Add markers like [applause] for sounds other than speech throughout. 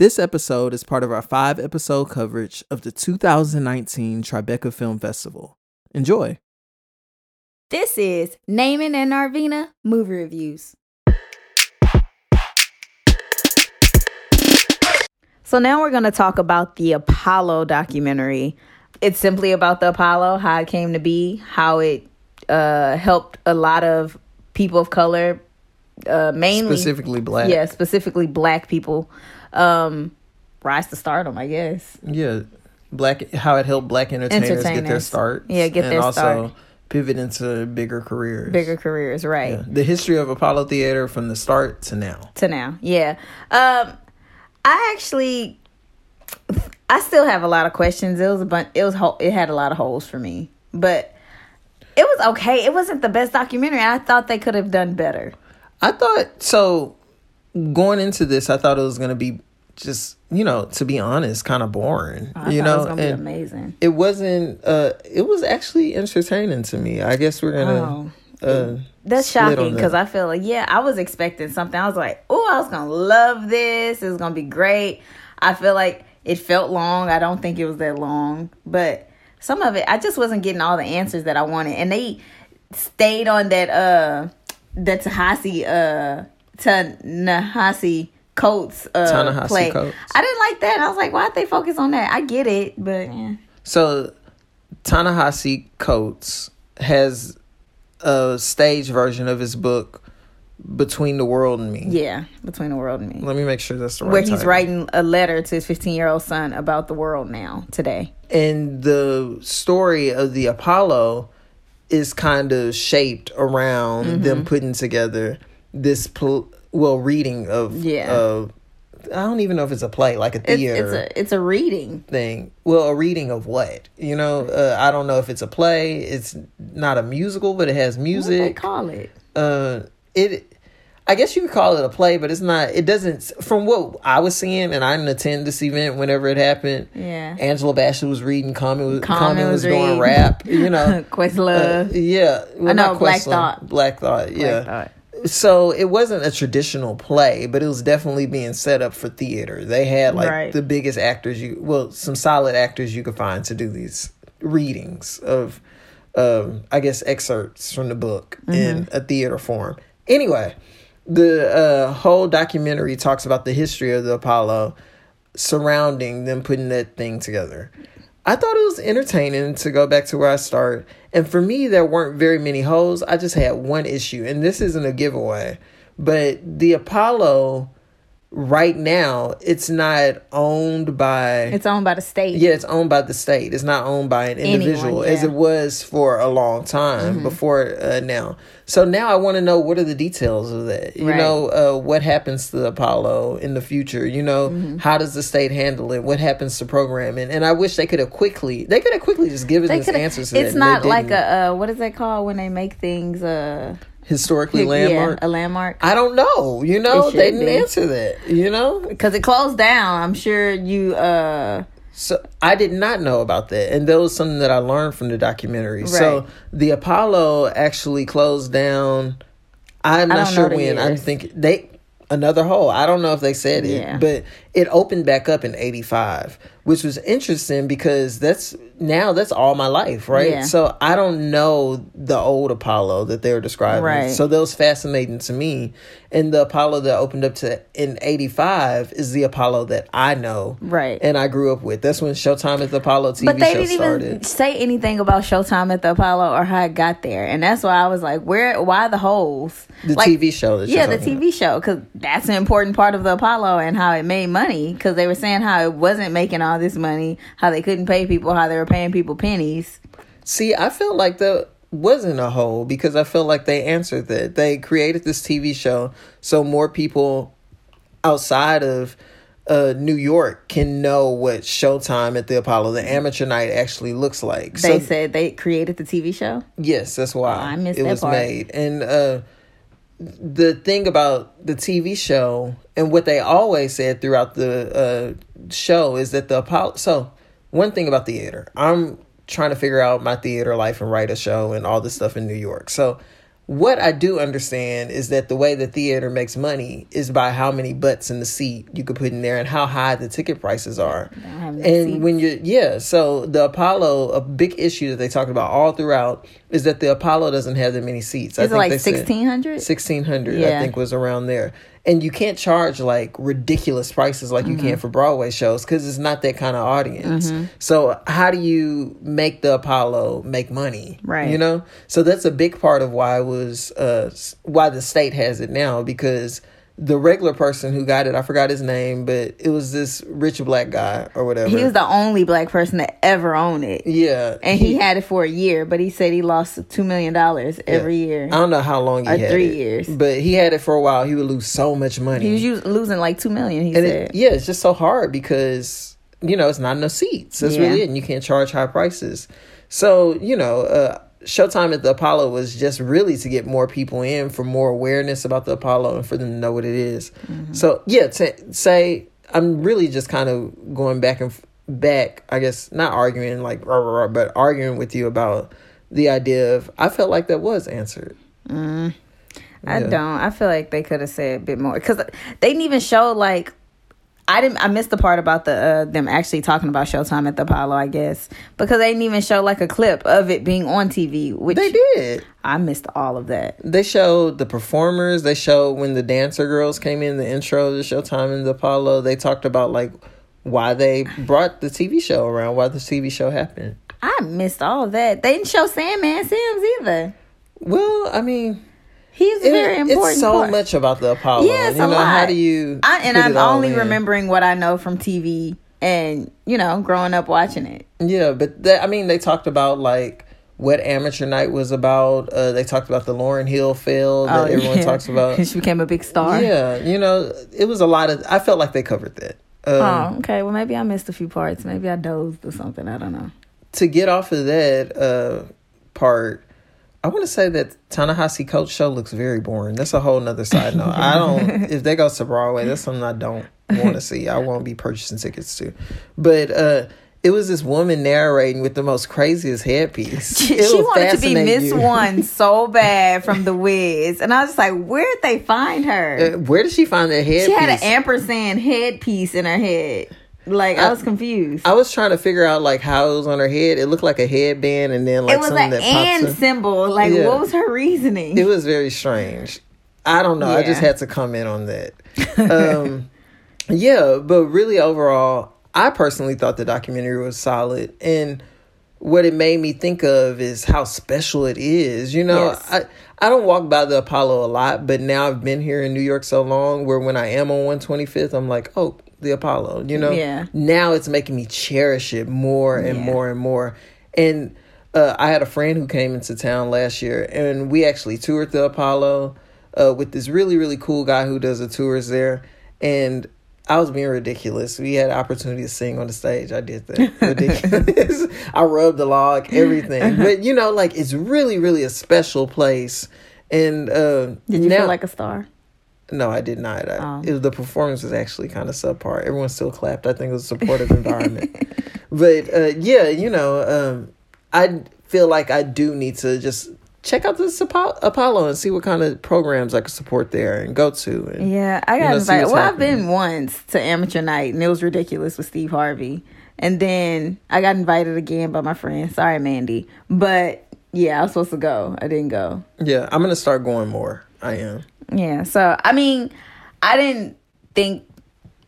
This episode is part of our five episode coverage of the 2019 Tribeca Film Festival. Enjoy. This is Naaman and Narvina movie reviews. So now we're going to talk about the Apollo documentary. It's simply about the Apollo, how it came to be, how it uh, helped a lot of people of color, uh, mainly Specifically black. yeah, specifically black people, um, rise to stardom. I guess. Yeah. Black how it helped black entertainers, get their start. Yeah, get and their also start. pivot into bigger careers. Bigger careers, right? Yeah. The history of Apollo Theater from the start to now. to now. Yeah. Um I actually I still have a lot of questions. It was a bunch it was ho- it had a lot of holes for me. But it was okay. It wasn't the best documentary. I thought they could have done better. I thought so going into this I thought it was gonna be just you know, to be honest, kind of boring. I you know, it was gonna and be amazing. it wasn't uh it was actually entertaining to me. I guess we're gonna uh That's shocking because. I feel like yeah, I was expecting something. I was like, oh, I was gonna love this. it's gonna be great. I feel like it felt long. I don't think it was that long, but some of it, I just wasn't getting all the answers that I wanted. And they stayed on that uh that Tahasi uh Ta-Nehisi Coates uh play. Coates. I didn't like that. I was like, why'd they focus on that? I get it, but yeah. So, Ta-Nehisi Coates has a stage version of his book Between the World and Me. Yeah, between the world and me. Let me make sure that's the right where he's title. writing a letter to his 15 year old son about the world now today And the story of the Apollo is kind of shaped around Mm-hmm. them putting together this pl- well reading of Yeah. of I don't even know if it's a play like a theater. it's a it's a reading thing. Well, a reading of what? You know, uh, I don't know if it's a play. It's not a musical, but it has music. what they call it Uh, it. I guess you could call it a play, but it's not. It doesn't. From what I was seeing, and I didn't attend this event whenever it happened. Yeah. Angela Bassett was reading. Common was, Common was, was doing rap. You know. [laughs] questlove Uh, yeah, well, I know, Black Thought. Black Thought, yeah. Thought. So it wasn't a traditional play, but it was definitely being set up for theater. They had like Right. the biggest actors you, well, some solid actors you could find to do these readings of, um, I guess excerpts from the book in Mm-hmm. a theater form. Anyway, the uh, whole documentary talks about the history of the Apollo surrounding them putting that thing together. I thought it was entertaining to go back to where I started. And for me, there weren't very many holes. I just had one issue, and this isn't a giveaway, but the Apollo right now, it's not owned by it's owned by the state yeah, it's owned by the state. It's not owned by an individual Anyone, as yeah. Mm-hmm. it was for a long time before uh, now. So now I want to know what are the details of that. You Right. know, uh, what happens to Apollo in the future? You know, Mm-hmm. how does the state handle it? What happens to programming? And I wish they could have quickly. They could have quickly just given us answers. To it's not like a uh, what is that called when they make things uh historically yeah, landmark. a landmark I don't know. You know, they didn't be. answer that. You know, because it closed down i'm sure you uh So I did not know about that, and that was something that I learned from the documentary. So the Apollo actually closed down. I'm not sure when. I think they another hole. I don't know if they said it, Yeah. but it opened back up in '85, which was interesting because that's now that's all my life, right? Yeah. So I don't know the old Apollo that they were describing. Right. So that was fascinating to me. And the Apollo that opened up to in '85 is the Apollo that I know, Right. and I grew up with. That's when Showtime at the Apollo TV but they show didn't started. even say anything about Showtime at the Apollo or how it got there, and that's why I was like, "Where? Why the holes?" The Like, TV show that yeah, the TV show because that's an important part of the Apollo and how it made money. Because they were saying how it wasn't making all this money, how they couldn't pay people, how they were paying people pennies. See, I felt like that wasn't a hole because I felt like they answered that. They created this TV show so more people outside of uh, New York can know what Showtime at the Apollo, the amateur night, actually looks like. They so, said they created the TV show. Yes, that's why Oh, I missed it that was part. made. And uh, the thing about the TV show and what they always said throughout the uh, show is that the Apollo. So one thing about theater, I'm trying to figure out my theater life and write a show and all this stuff in New York. So What I do understand is that the way the theater makes money is by how many butts in the seat you could put in there and how high the ticket prices are. And seats. when you yeah, so the Apollo, a big issue that they talked about all throughout is that the Apollo doesn't have that many seats. Is it like they said- 1600? 1600 i think was around there and you can't charge like ridiculous prices like you Mm-hmm. can for broadway shows because it's not that kind of audience so how do you make the apollo make money Right. you know so that's a big part of why it was uh why the state has it now because the regular person who got it i forgot his name but it was this rich black guy or whatever He was the only black person to ever own it. yeah And he, had it for a year, but he said he lost $2 million every year. I don't know how long he had three it, years. but he had it for a while. He would lose so much money. He was us- losing like 2 million, he and said. it, yeah, it's just so hard because you know it's not enough seats. That's Yeah. really it, and you can't charge high prices. So you know, uh, Showtime at the Apollo was just really to get more people in for more awareness about the Apollo and for them to know what it is. Mm-hmm. So yeah, to say I'm really just kind of going back and back. I guess not arguing like rah, rah, rah, but arguing with you about the idea of I felt like that was answered. I Yeah. don't. I feel like they could have said a bit more because they didn't even show like. I didn't. I missed the part about the uh, them actually talking about Showtime at the Apollo. I guess because they didn't even show like a clip of it being on TV. Which They did. I missed all of that. They showed the performers. They showed when the dancer girls came in the intro to Showtime and the Apollo. They talked about like why they brought the TV show around, why the TV show happened. I missed all of that. They didn't show Sandman Sims either. Well, I mean, He's it- very important. it's so part. much about the Apollo. Yeah, it's you a know, lot. how do you? I, and I'm only in? remembering what I know from TV and you know growing up watching it. Yeah, but I mean, they talked about like what amateur night was about. Uh, they talked about the Lauryn Hill fail that everyone Oh, yeah. talks about. [laughs] she became a big star. Yeah, you know, it was a lot of. I felt like they covered that. Um, Oh, okay. Well, maybe I missed a few parts. Maybe I dozed or something. I don't know. to get off of that uh, part, I want to say that Ta-Nehisi Coates show looks very boring. That's a whole nother side note. I don't. [laughs] If they go to Broadway, that's something I don't want to see. I won't be purchasing tickets to. But uh, it was this woman narrating with the most craziest headpiece. She, she wanted to be Miss you. One [laughs] so bad from The Wiz, and I was just like, "Where did they find her? Uh, where did she find that headpiece? she had an ampersand headpiece in her head. Like I, I- was confused. I was trying to figure out like how it was on her head. It looked like a headband, and then like it was something an that and up. symbol. Like, Yeah. what was her reasoning? It was very strange. I don't know. I just had to comment on that. [laughs] Um, yeah, but really overall, I personally thought the documentary was solid, and what it made me think of is how special it is. You know, Yes. I I don't walk by the Apollo a lot, but now I've been here in New York so long, where when I am on one twenty fifth, I'm like, oh, the Apollo. You know, Yeah. Now it's making me cherish it more and Yeah. more and more, and. Uh, I had a friend who came into town last year, and we actually toured the Apollo uh, with this really, really cool guy who does the tours there. And I was being ridiculous. We had opportunity to sing on the stage. I did that. Ridiculous. [laughs] I rubbed the log, everything. But you know, like it's really, really a special place. And uh, Did you now, feel like a star? no, I did not. I, Oh. it the performance was actually kind of subpar. Everyone still clapped. I think it was a supportive environment. [laughs] But uh, yeah, you know, um, I feel like I do need to just check out this Apollo and see what kind of programs I could support there and go to. And, Yeah, I you got know, invited. Well, I've been once to amateur night, and it was ridiculous with Steve Harvey. And then I got invited again by my friend. Sorry, Mandy, but yeah, I was supposed to go. I didn't go. Yeah, I'm gonna start going more. I am. Yeah, so I mean, I didn't think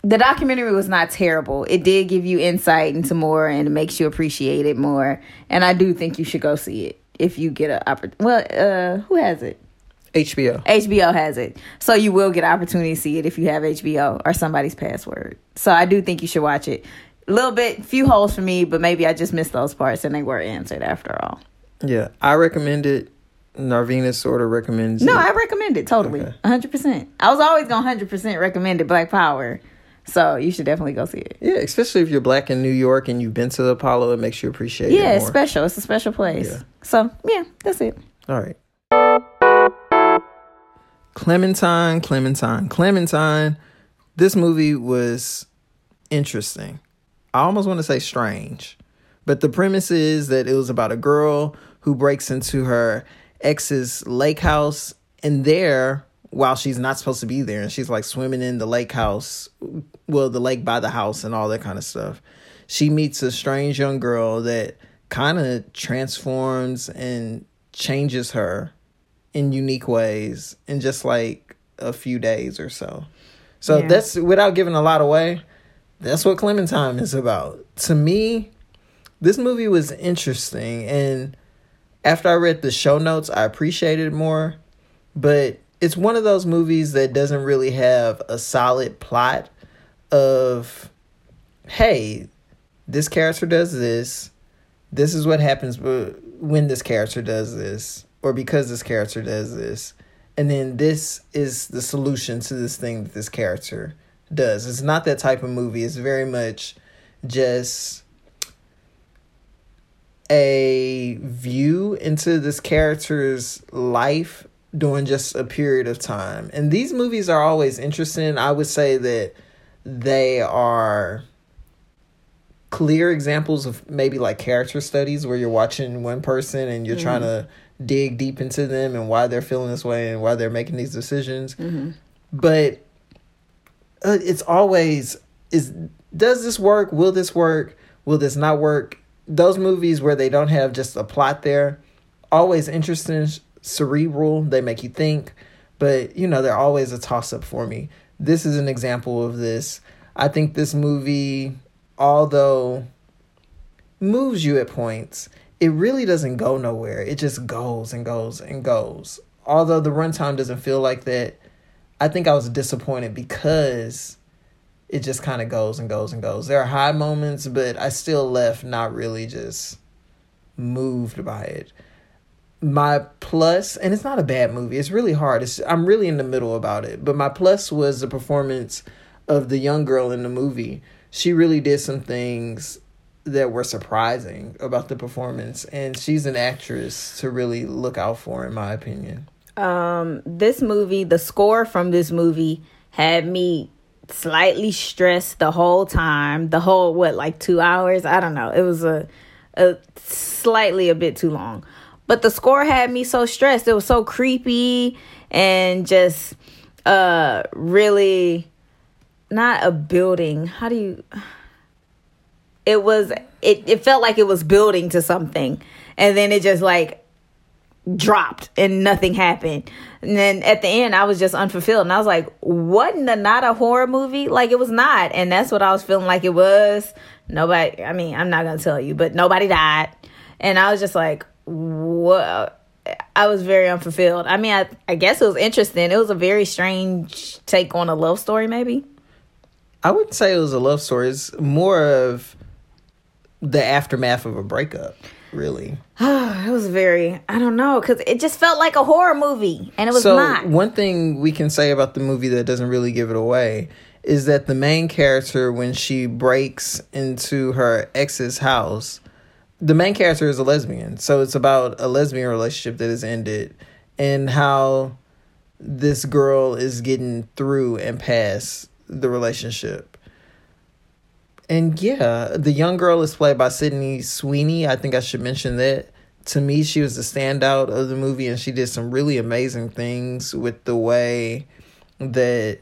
the documentary was not terrible. It did give you insight into more and it makes you appreciate it more. And I do think you should go see it if you get a opportunity. Well, uh, who has it? HBO. HBO has it. So you will get an opportunity to see it if you have HBO or somebody's password. So I do think you should watch it. A little bit, few holes for me, but maybe I just missed those parts and they were answered after all. Yeah, I recommend it. Narvina sort of recommends No, it. I recommend it totally. Okay. 100%. I was always going to 100% recommend it, Black Power. So you should definitely go see it. yeah, especially if you're black in New York and you've been to the Apollo, it makes you appreciate it Yeah, it's special. It's a special place. Yeah. So, yeah, that's it. All right. Clementine, Clementine, Clementine. This movie was interesting. I almost want to say strange. But the premise is that it was about a girl who breaks into her ex's lake house, and there, while she's not supposed to be there, and she's like swimming in the lake house, well, the lake by the house, and all that kind of stuff. She meets a strange young girl that kind of transforms and changes her in unique ways in just like a few days or so. So Yeah. that's without giving a lot away. That's what Clementine is about. To me, this movie was interesting and after I read the show notes, I appreciated it more, but it's one of those movies that doesn't really have a solid plot of hey, this character does this. This is what happens when this character does this, or because this character does this. And then this is the solution to this thing that this character does. It's not that type of movie. It's very much just a view into this character's life during just a period of time. And these movies are always interesting. I would say that they are clear examples of maybe like character studies where you're watching one person and you're trying to dig deep into them and why they're feeling this way and why they're making these decisions. But uh, it's always is does this work? Will this work? Will this not work? Those movies where they don't have just a plot there, always interesting, cerebral. They make you think, but you know they're always a toss up for me. This is an example of this. I think this movie, although moves you at points, it really doesn't go nowhere. It just goes and goes and goes. Although the runtime doesn't feel like that, I think I was disappointed because it just kind of goes and goes and goes. There are high moments, but I still left not really just moved by it. My plus, and it's not a bad movie. It's really hard. It's I'm really in the middle about it. But my plus was the performance of the young girl in the movie. She really did some things that were surprising about the performance, and she's an actress to really look out for, in my opinion. um this movie the score from this movie had me slightly stressed the whole time the whole what like two hours i don't know it was a, a slightly a bit too long but the score had me so stressed it was so creepy and just uh really not a building how do you it was it, it felt like it was building to something and then it just like dropped and nothing happened. And then at the end, I was just unfulfilled. And I was like, wasn't the not a horror movie? Like, it was not. And that's what I was feeling like it was. Nobody, I mean, I'm not to tell you, but nobody died. And I was just like, what? I was very unfulfilled. I mean, I, I guess it was interesting. It was a very strange take on a love story, maybe. I wouldn't say it was a love story. It's more of the aftermath of a breakup, really. [sighs] it was very, I don't know, because it just felt like a horror movie. And it was so not. one thing we can say about the movie that doesn't really give it away is that the main character, when she breaks into her ex's house, the main character is a lesbian. So it's about a lesbian relationship that has ended and how this girl is getting through and past the relationship. And yeah, the young girl is played by Sydney Sweeney. I think I should mention that. To me, she was the standout of the movie, and she did some really amazing things with the way that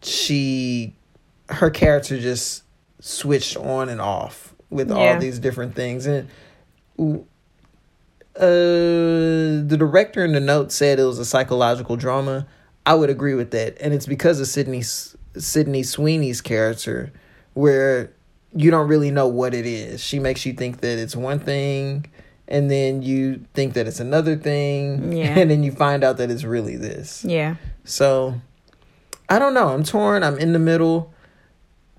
she, her character just switched on and off with all these different things. And uh, the director in the note said it was a psychological drama. I would agree with that, and it's because of Sydney Sydney Sweeney's character, where you don't really know what it is. She makes you think that it's one thing, and then you think that it's another thing, Yeah. and then you find out that it's really this. yeah. So, I don't know. I'm torn. I'm in the middle.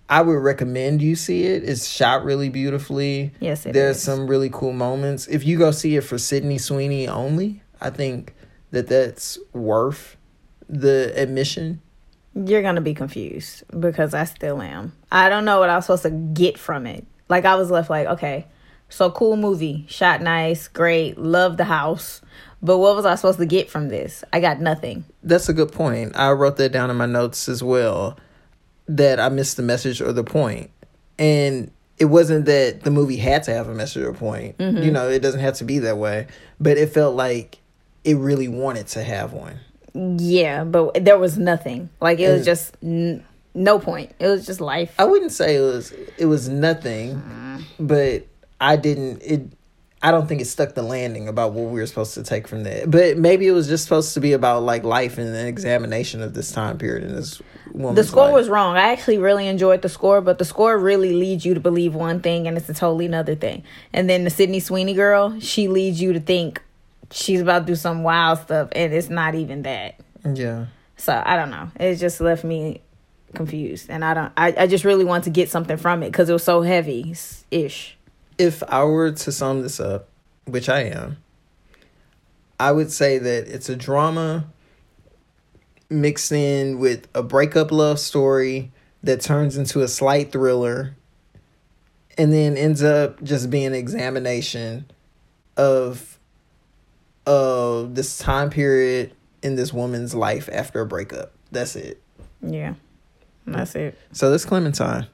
I would recommend you see it. It's shot really beautifully. Yes, it There's is. some really cool moments. If you go see it for Sydney Sweeney only, I think that that's worth the admission. You're gonna be confused because I still am. I don't know what I was supposed to get from it. Like I was left like, okay, so cool movie, shot nice, great, love the house, but what was I supposed to get from this? I got nothing. That's a good point. I wrote that down in my notes as well. That I missed the message or the point. And it wasn't that the movie had to have a message or point. Mm-hmm. You know, it doesn't have to be that way. But it felt like it really wanted to have one. Yeah, but there was nothing. Like it was And- just n- no point. It was just life. I wouldn't say it was it was nothing, but I didn't it I don't think it stuck the landing about what we were supposed to take from that. But maybe it was just supposed to be about like life and an examination of this time period in this woman's The score life. was wrong. I actually really enjoyed the score, but the score really leads you to believe one thing and it's a totally another thing. And then the Sydney Sweeney girl, she leads you to think she's about to do some wild stuff and it's not even that. Yeah. So I don't know. It just left me confused. And I don't I, I just really want to get something from it because it was so heavy ish. If I were to sum this up, which I am, I would say that it's a drama mixed in with a breakup love story that turns into a slight thriller and then ends up just being an examination of of this time period in this woman's life after a breakup. That's it. Yeah. That's it. So this Clementine.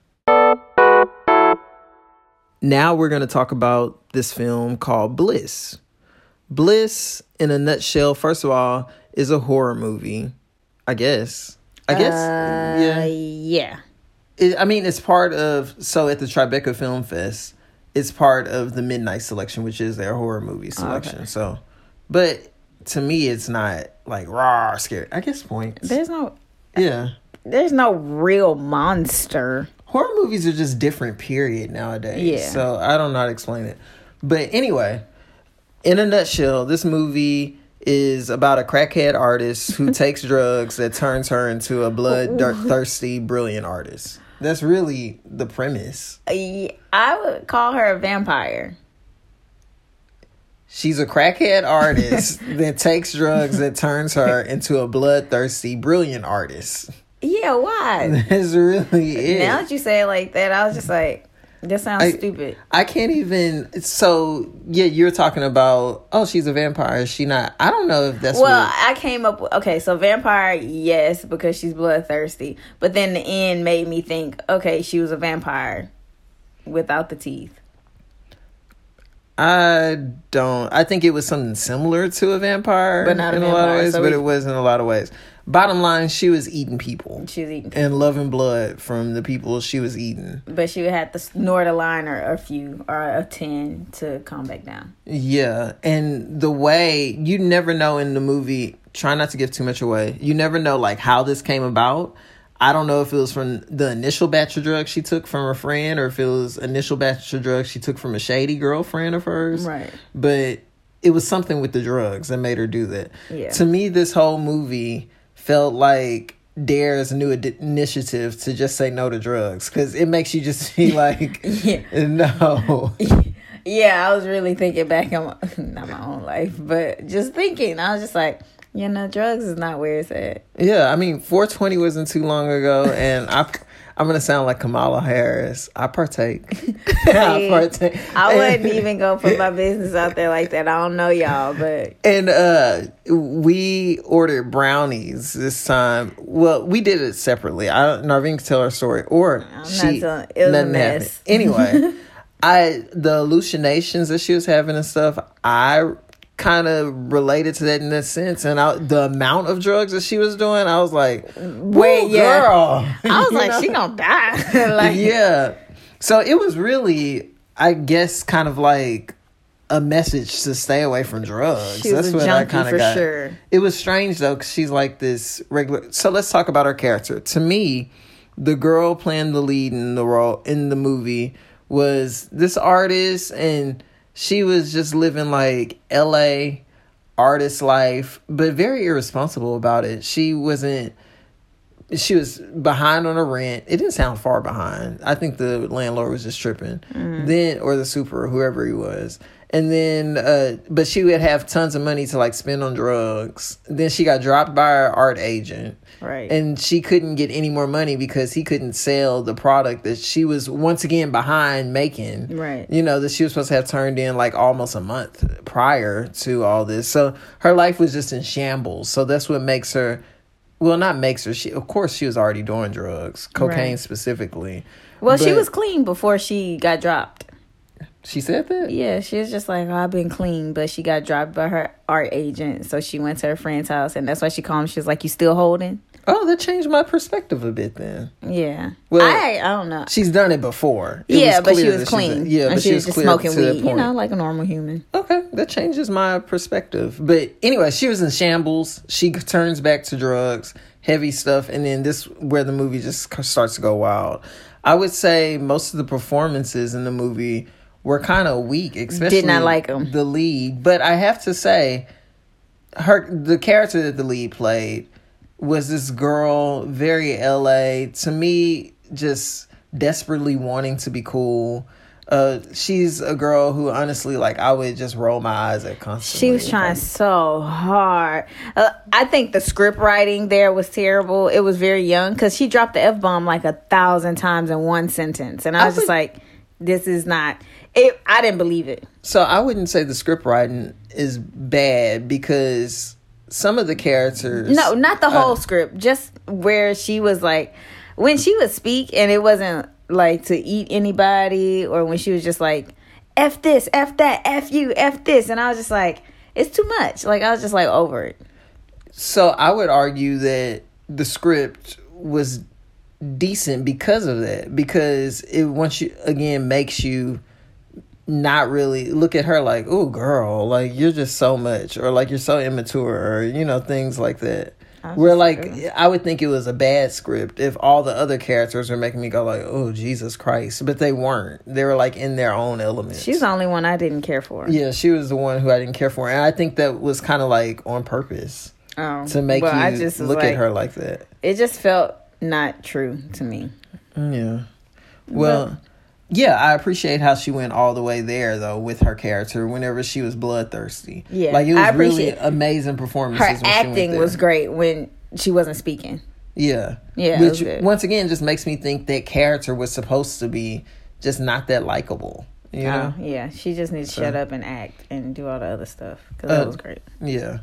Now we're going to talk about this film called Bliss. Bliss, in a nutshell, first of all, is a horror movie. I guess. I guess. Uh, yeah. yeah. It, I mean, it's part of. So at the Tribeca Film Fest, it's part of the Midnight Selection, which is their horror movie selection. So, but to me, it's not like raw scary. I guess points. There's no Yeah. there's no real monster. Horror movies are just different period nowadays. Yeah. so i don't know how to explain it. But anyway in a nutshell this movie is about a crackhead artist who [laughs] takes drugs that turns her into a blood thirsty brilliant artist. That's really the premise. I I would call her a vampire. she's a crackhead artist [laughs] that takes drugs that turns her into a bloodthirsty brilliant artist Yeah, why? [laughs] that's really it now that you say it like that, I was just like, this sounds I- stupid. I can't even. So yeah, you're talking about. Oh, she's a vampire. Is she not? I don't know if that's. Well, what, I came up with okay, so vampire, yes, because she's bloodthirsty. But then the end made me think, okay, she was a vampire without the teeth. I don't. I think it was something similar to a vampire, But not a in a lot of ways. so but we- it was in a lot of ways. Bottom line, she was eating people She was eating, and loving blood from the people she was eating. but she would have to snort a line or a few or a ten to calm back down. Yeah, and the way you never know in the movie. Try not to give too much away. You never know like how this came about. I don't know if it was from the initial batch of drugs she took from her friend, or if it was initial batch of drugs she took from a shady girlfriend of hers. Right. But it was something with the drugs that made her do that. Yeah. To me, this whole movie felt like Dare's new ad- initiative to just say no to drugs because it makes you just be [laughs] like, Yeah. no. [laughs] Yeah, I was really thinking back on my, [laughs] not my own life, but just thinking. I was just like, you know, drugs is not where it's at. Yeah, I mean, 420 wasn't too long ago, and I, I'm gonna sound like Kamala Harris. I partake. [laughs] [laughs] I partake. I [laughs] wouldn't even go put my business out there like that. I don't know y'all, but And uh, we ordered brownies this time. Well, we did it separately. I don't. Narveen can tell her story, or I'm not she. telling- it was a mess. Anyway, I the hallucinations that she was having and stuff. I kind of related to that in that sense, and I, the amount of drugs that she was doing, I was like, Wait, "Woo, yeah. girl." I was [laughs] like, know? she gonna die. [laughs] [laughs] like, yeah. So it was really, I guess, kind of like a message to stay away from drugs. She was That's what I kind for of got. sure. It was strange though, because she's like this regular. So let's talk about her character. To me, the girl playing the lead in the role in the movie was this artist, and she was just living like L.A. artist life, but very irresponsible about it. She wasn't she was behind on her rent. It didn't sound far behind. I think the landlord was just tripping. Then or the super or whoever he was. And then uh but she would have tons of money to like spend on drugs. Then she got dropped by her art agent. Right. And she couldn't get any more money because he couldn't sell the product that she was once again behind making. Right. You know, that she was supposed to have turned in like almost a month prior to all this. So her life was just in shambles. So that's what makes her well, not makes her. She, of course, she was already doing drugs, cocaine Right. specifically. Well, she was clean before she got dropped. She said that. Yeah, she was just like, oh, I've been clean, but she got dropped by her art agent. So she went to her friend's house, and that's why she called him. She was like, You still holding? Oh, that changed my perspective a bit. Then Yeah. Well, I, I don't know. she's done it before. It yeah, but she was clean. yeah, but she, was just clear smoking weed, you know, like a normal human. Okay, that changes my perspective. But anyway, she was in shambles. She turns back to drugs, heavy stuff, and then this where the movie just starts to go wild. I would say most of the performances in the movie were kind of weak, especially did not like 'em. the lead. But I have to say, her the character that the lead played was this girl, very LA. To me, just desperately wanting to be cool. Uh, she's a girl who honestly, like, I would just roll my eyes at constantly. She was trying so hard. Uh, I think the script writing there was terrible. It was very young because she dropped the f bomb like a thousand times in one sentence, and I I was just like, "This is not." It. I didn't believe it. So I wouldn't say the script writing is bad because some of the characters. No, not the Uh, whole script. Just where she was like, when she would speak, and it wasn't like to eat anybody, or when she was just like, "f this, f that, f you, f this," and I was just like, "It's too much." Like I was just like over it. So I would argue that the script was decent because of that. Because it once you again makes you not really look at her like, oh girl, like you're just so much or like you're so immature or you know, things like that. Where like. I would think it was a bad script if all the other characters were making me go like, oh Jesus Christ. But they weren't. They were like in their own elements. She's the only one I didn't care for. Yeah, she was the one who I didn't care for. And I think that was kind of like on purpose Oh, to make well, you look like- at her like that. It just felt not true to me. Yeah. Well, yeah, I appreciate how she went all the way there though with her character whenever she was bloodthirsty. Yeah, like it was really amazing performances. Her when she went acting was great when she wasn't speaking. Yeah, Yeah, Which once again just makes me think that character was supposed to be just not that likable. You know? Oh, yeah, she just needs to So- shut up and act and do all the other stuff because Uh, that was great. Yeah.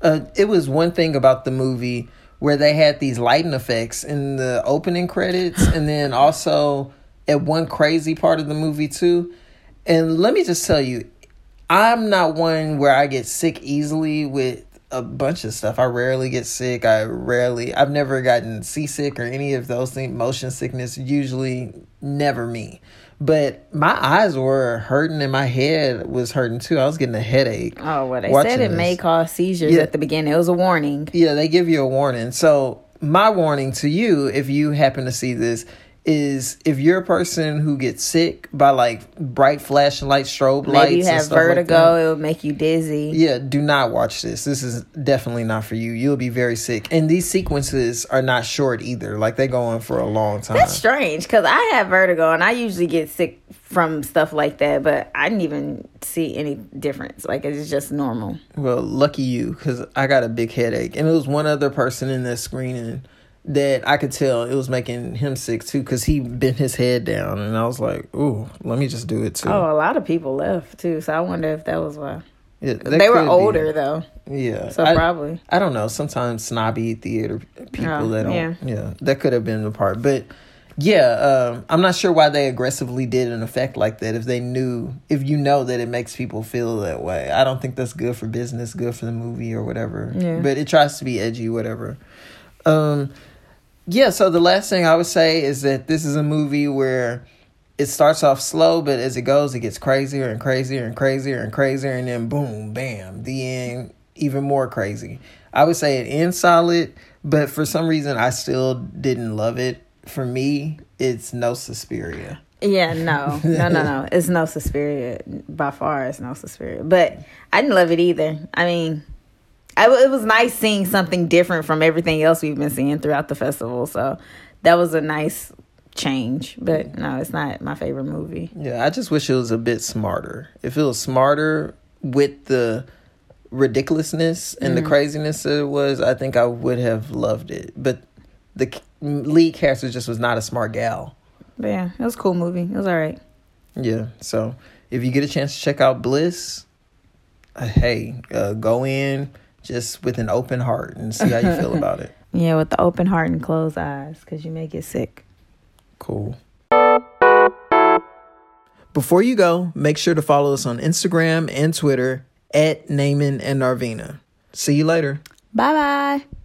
Uh, it was one thing about the movie where they had these lighting effects in the opening credits and then also at one crazy part of the movie too. And let me just tell you, I'm not one where I get sick easily with a bunch of stuff. I rarely get sick. I rarely I've never gotten seasick or any of those things, motion sickness, usually never me. But my eyes were hurting and my head was hurting too. I was getting a headache. Oh, well, they said it this. may cause seizures Yeah. at the beginning. It was a warning. Yeah, they give you a warning. So, my warning to you, if you happen to see this, is if you're a person who gets sick by like bright flashing light strobe lights, Maybe you and have like vertigo. that, It'll make you dizzy. yeah, do not watch this. This is definitely not for you. You'll be very sick. And these sequences are not short either. Like they go on for a long time. That's strange because I have vertigo and I usually get sick from stuff like that, but I didn't even see any difference. Like it's just normal. Well, lucky you, because I got a big headache, and it was one other person in that screening that I could tell it was making him sick too, because he bent his head down, and I was like, "Ooh, let me just do it too." Oh, a lot of people left too, so I wonder if that was why. Yeah, that They were could be. older though, yeah. so I, probably. I don't know. Sometimes snobby theater people Oh, that don't. yeah. Yeah. that could have been the part, but. Yeah, um, I'm not sure why they aggressively did an effect like that. If they knew, if you know that it makes people feel that way, I don't think that's good for business, good for the movie or whatever. Yeah. But it tries to be edgy, whatever. Um, yeah. So the last thing I would say is that this is a movie where it starts off slow, but as it goes, it gets crazier and crazier and crazier and crazier, and then boom, bam, the end, even more crazy. I would say it ends solid, but for some reason, I still didn't love it. For me, it's no Suspiria. Yeah, no, [laughs] no, no, no. It's no Suspiria. By far, it's no Suspiria. But I didn't love it either. I mean, I, it was nice seeing something different from everything else we've been seeing throughout the festival. So that was a nice change. But no, it's not my favorite movie. Yeah, I just wish it was a bit smarter. If it was smarter with the ridiculousness and the craziness that it was, I think I would have loved it. But the lead character just was not a smart gal. But yeah, it was a cool movie. It was all right. Yeah, so if you get a chance to check out Bliss, uh, hey, uh, go in just with an open heart and see how you feel about it. [laughs] Yeah, with the open heart and closed eyes, because you may get sick. Cool. Before you go, make sure to follow us on Instagram and Twitter at Naaman and Narvina. See you later. Bye bye.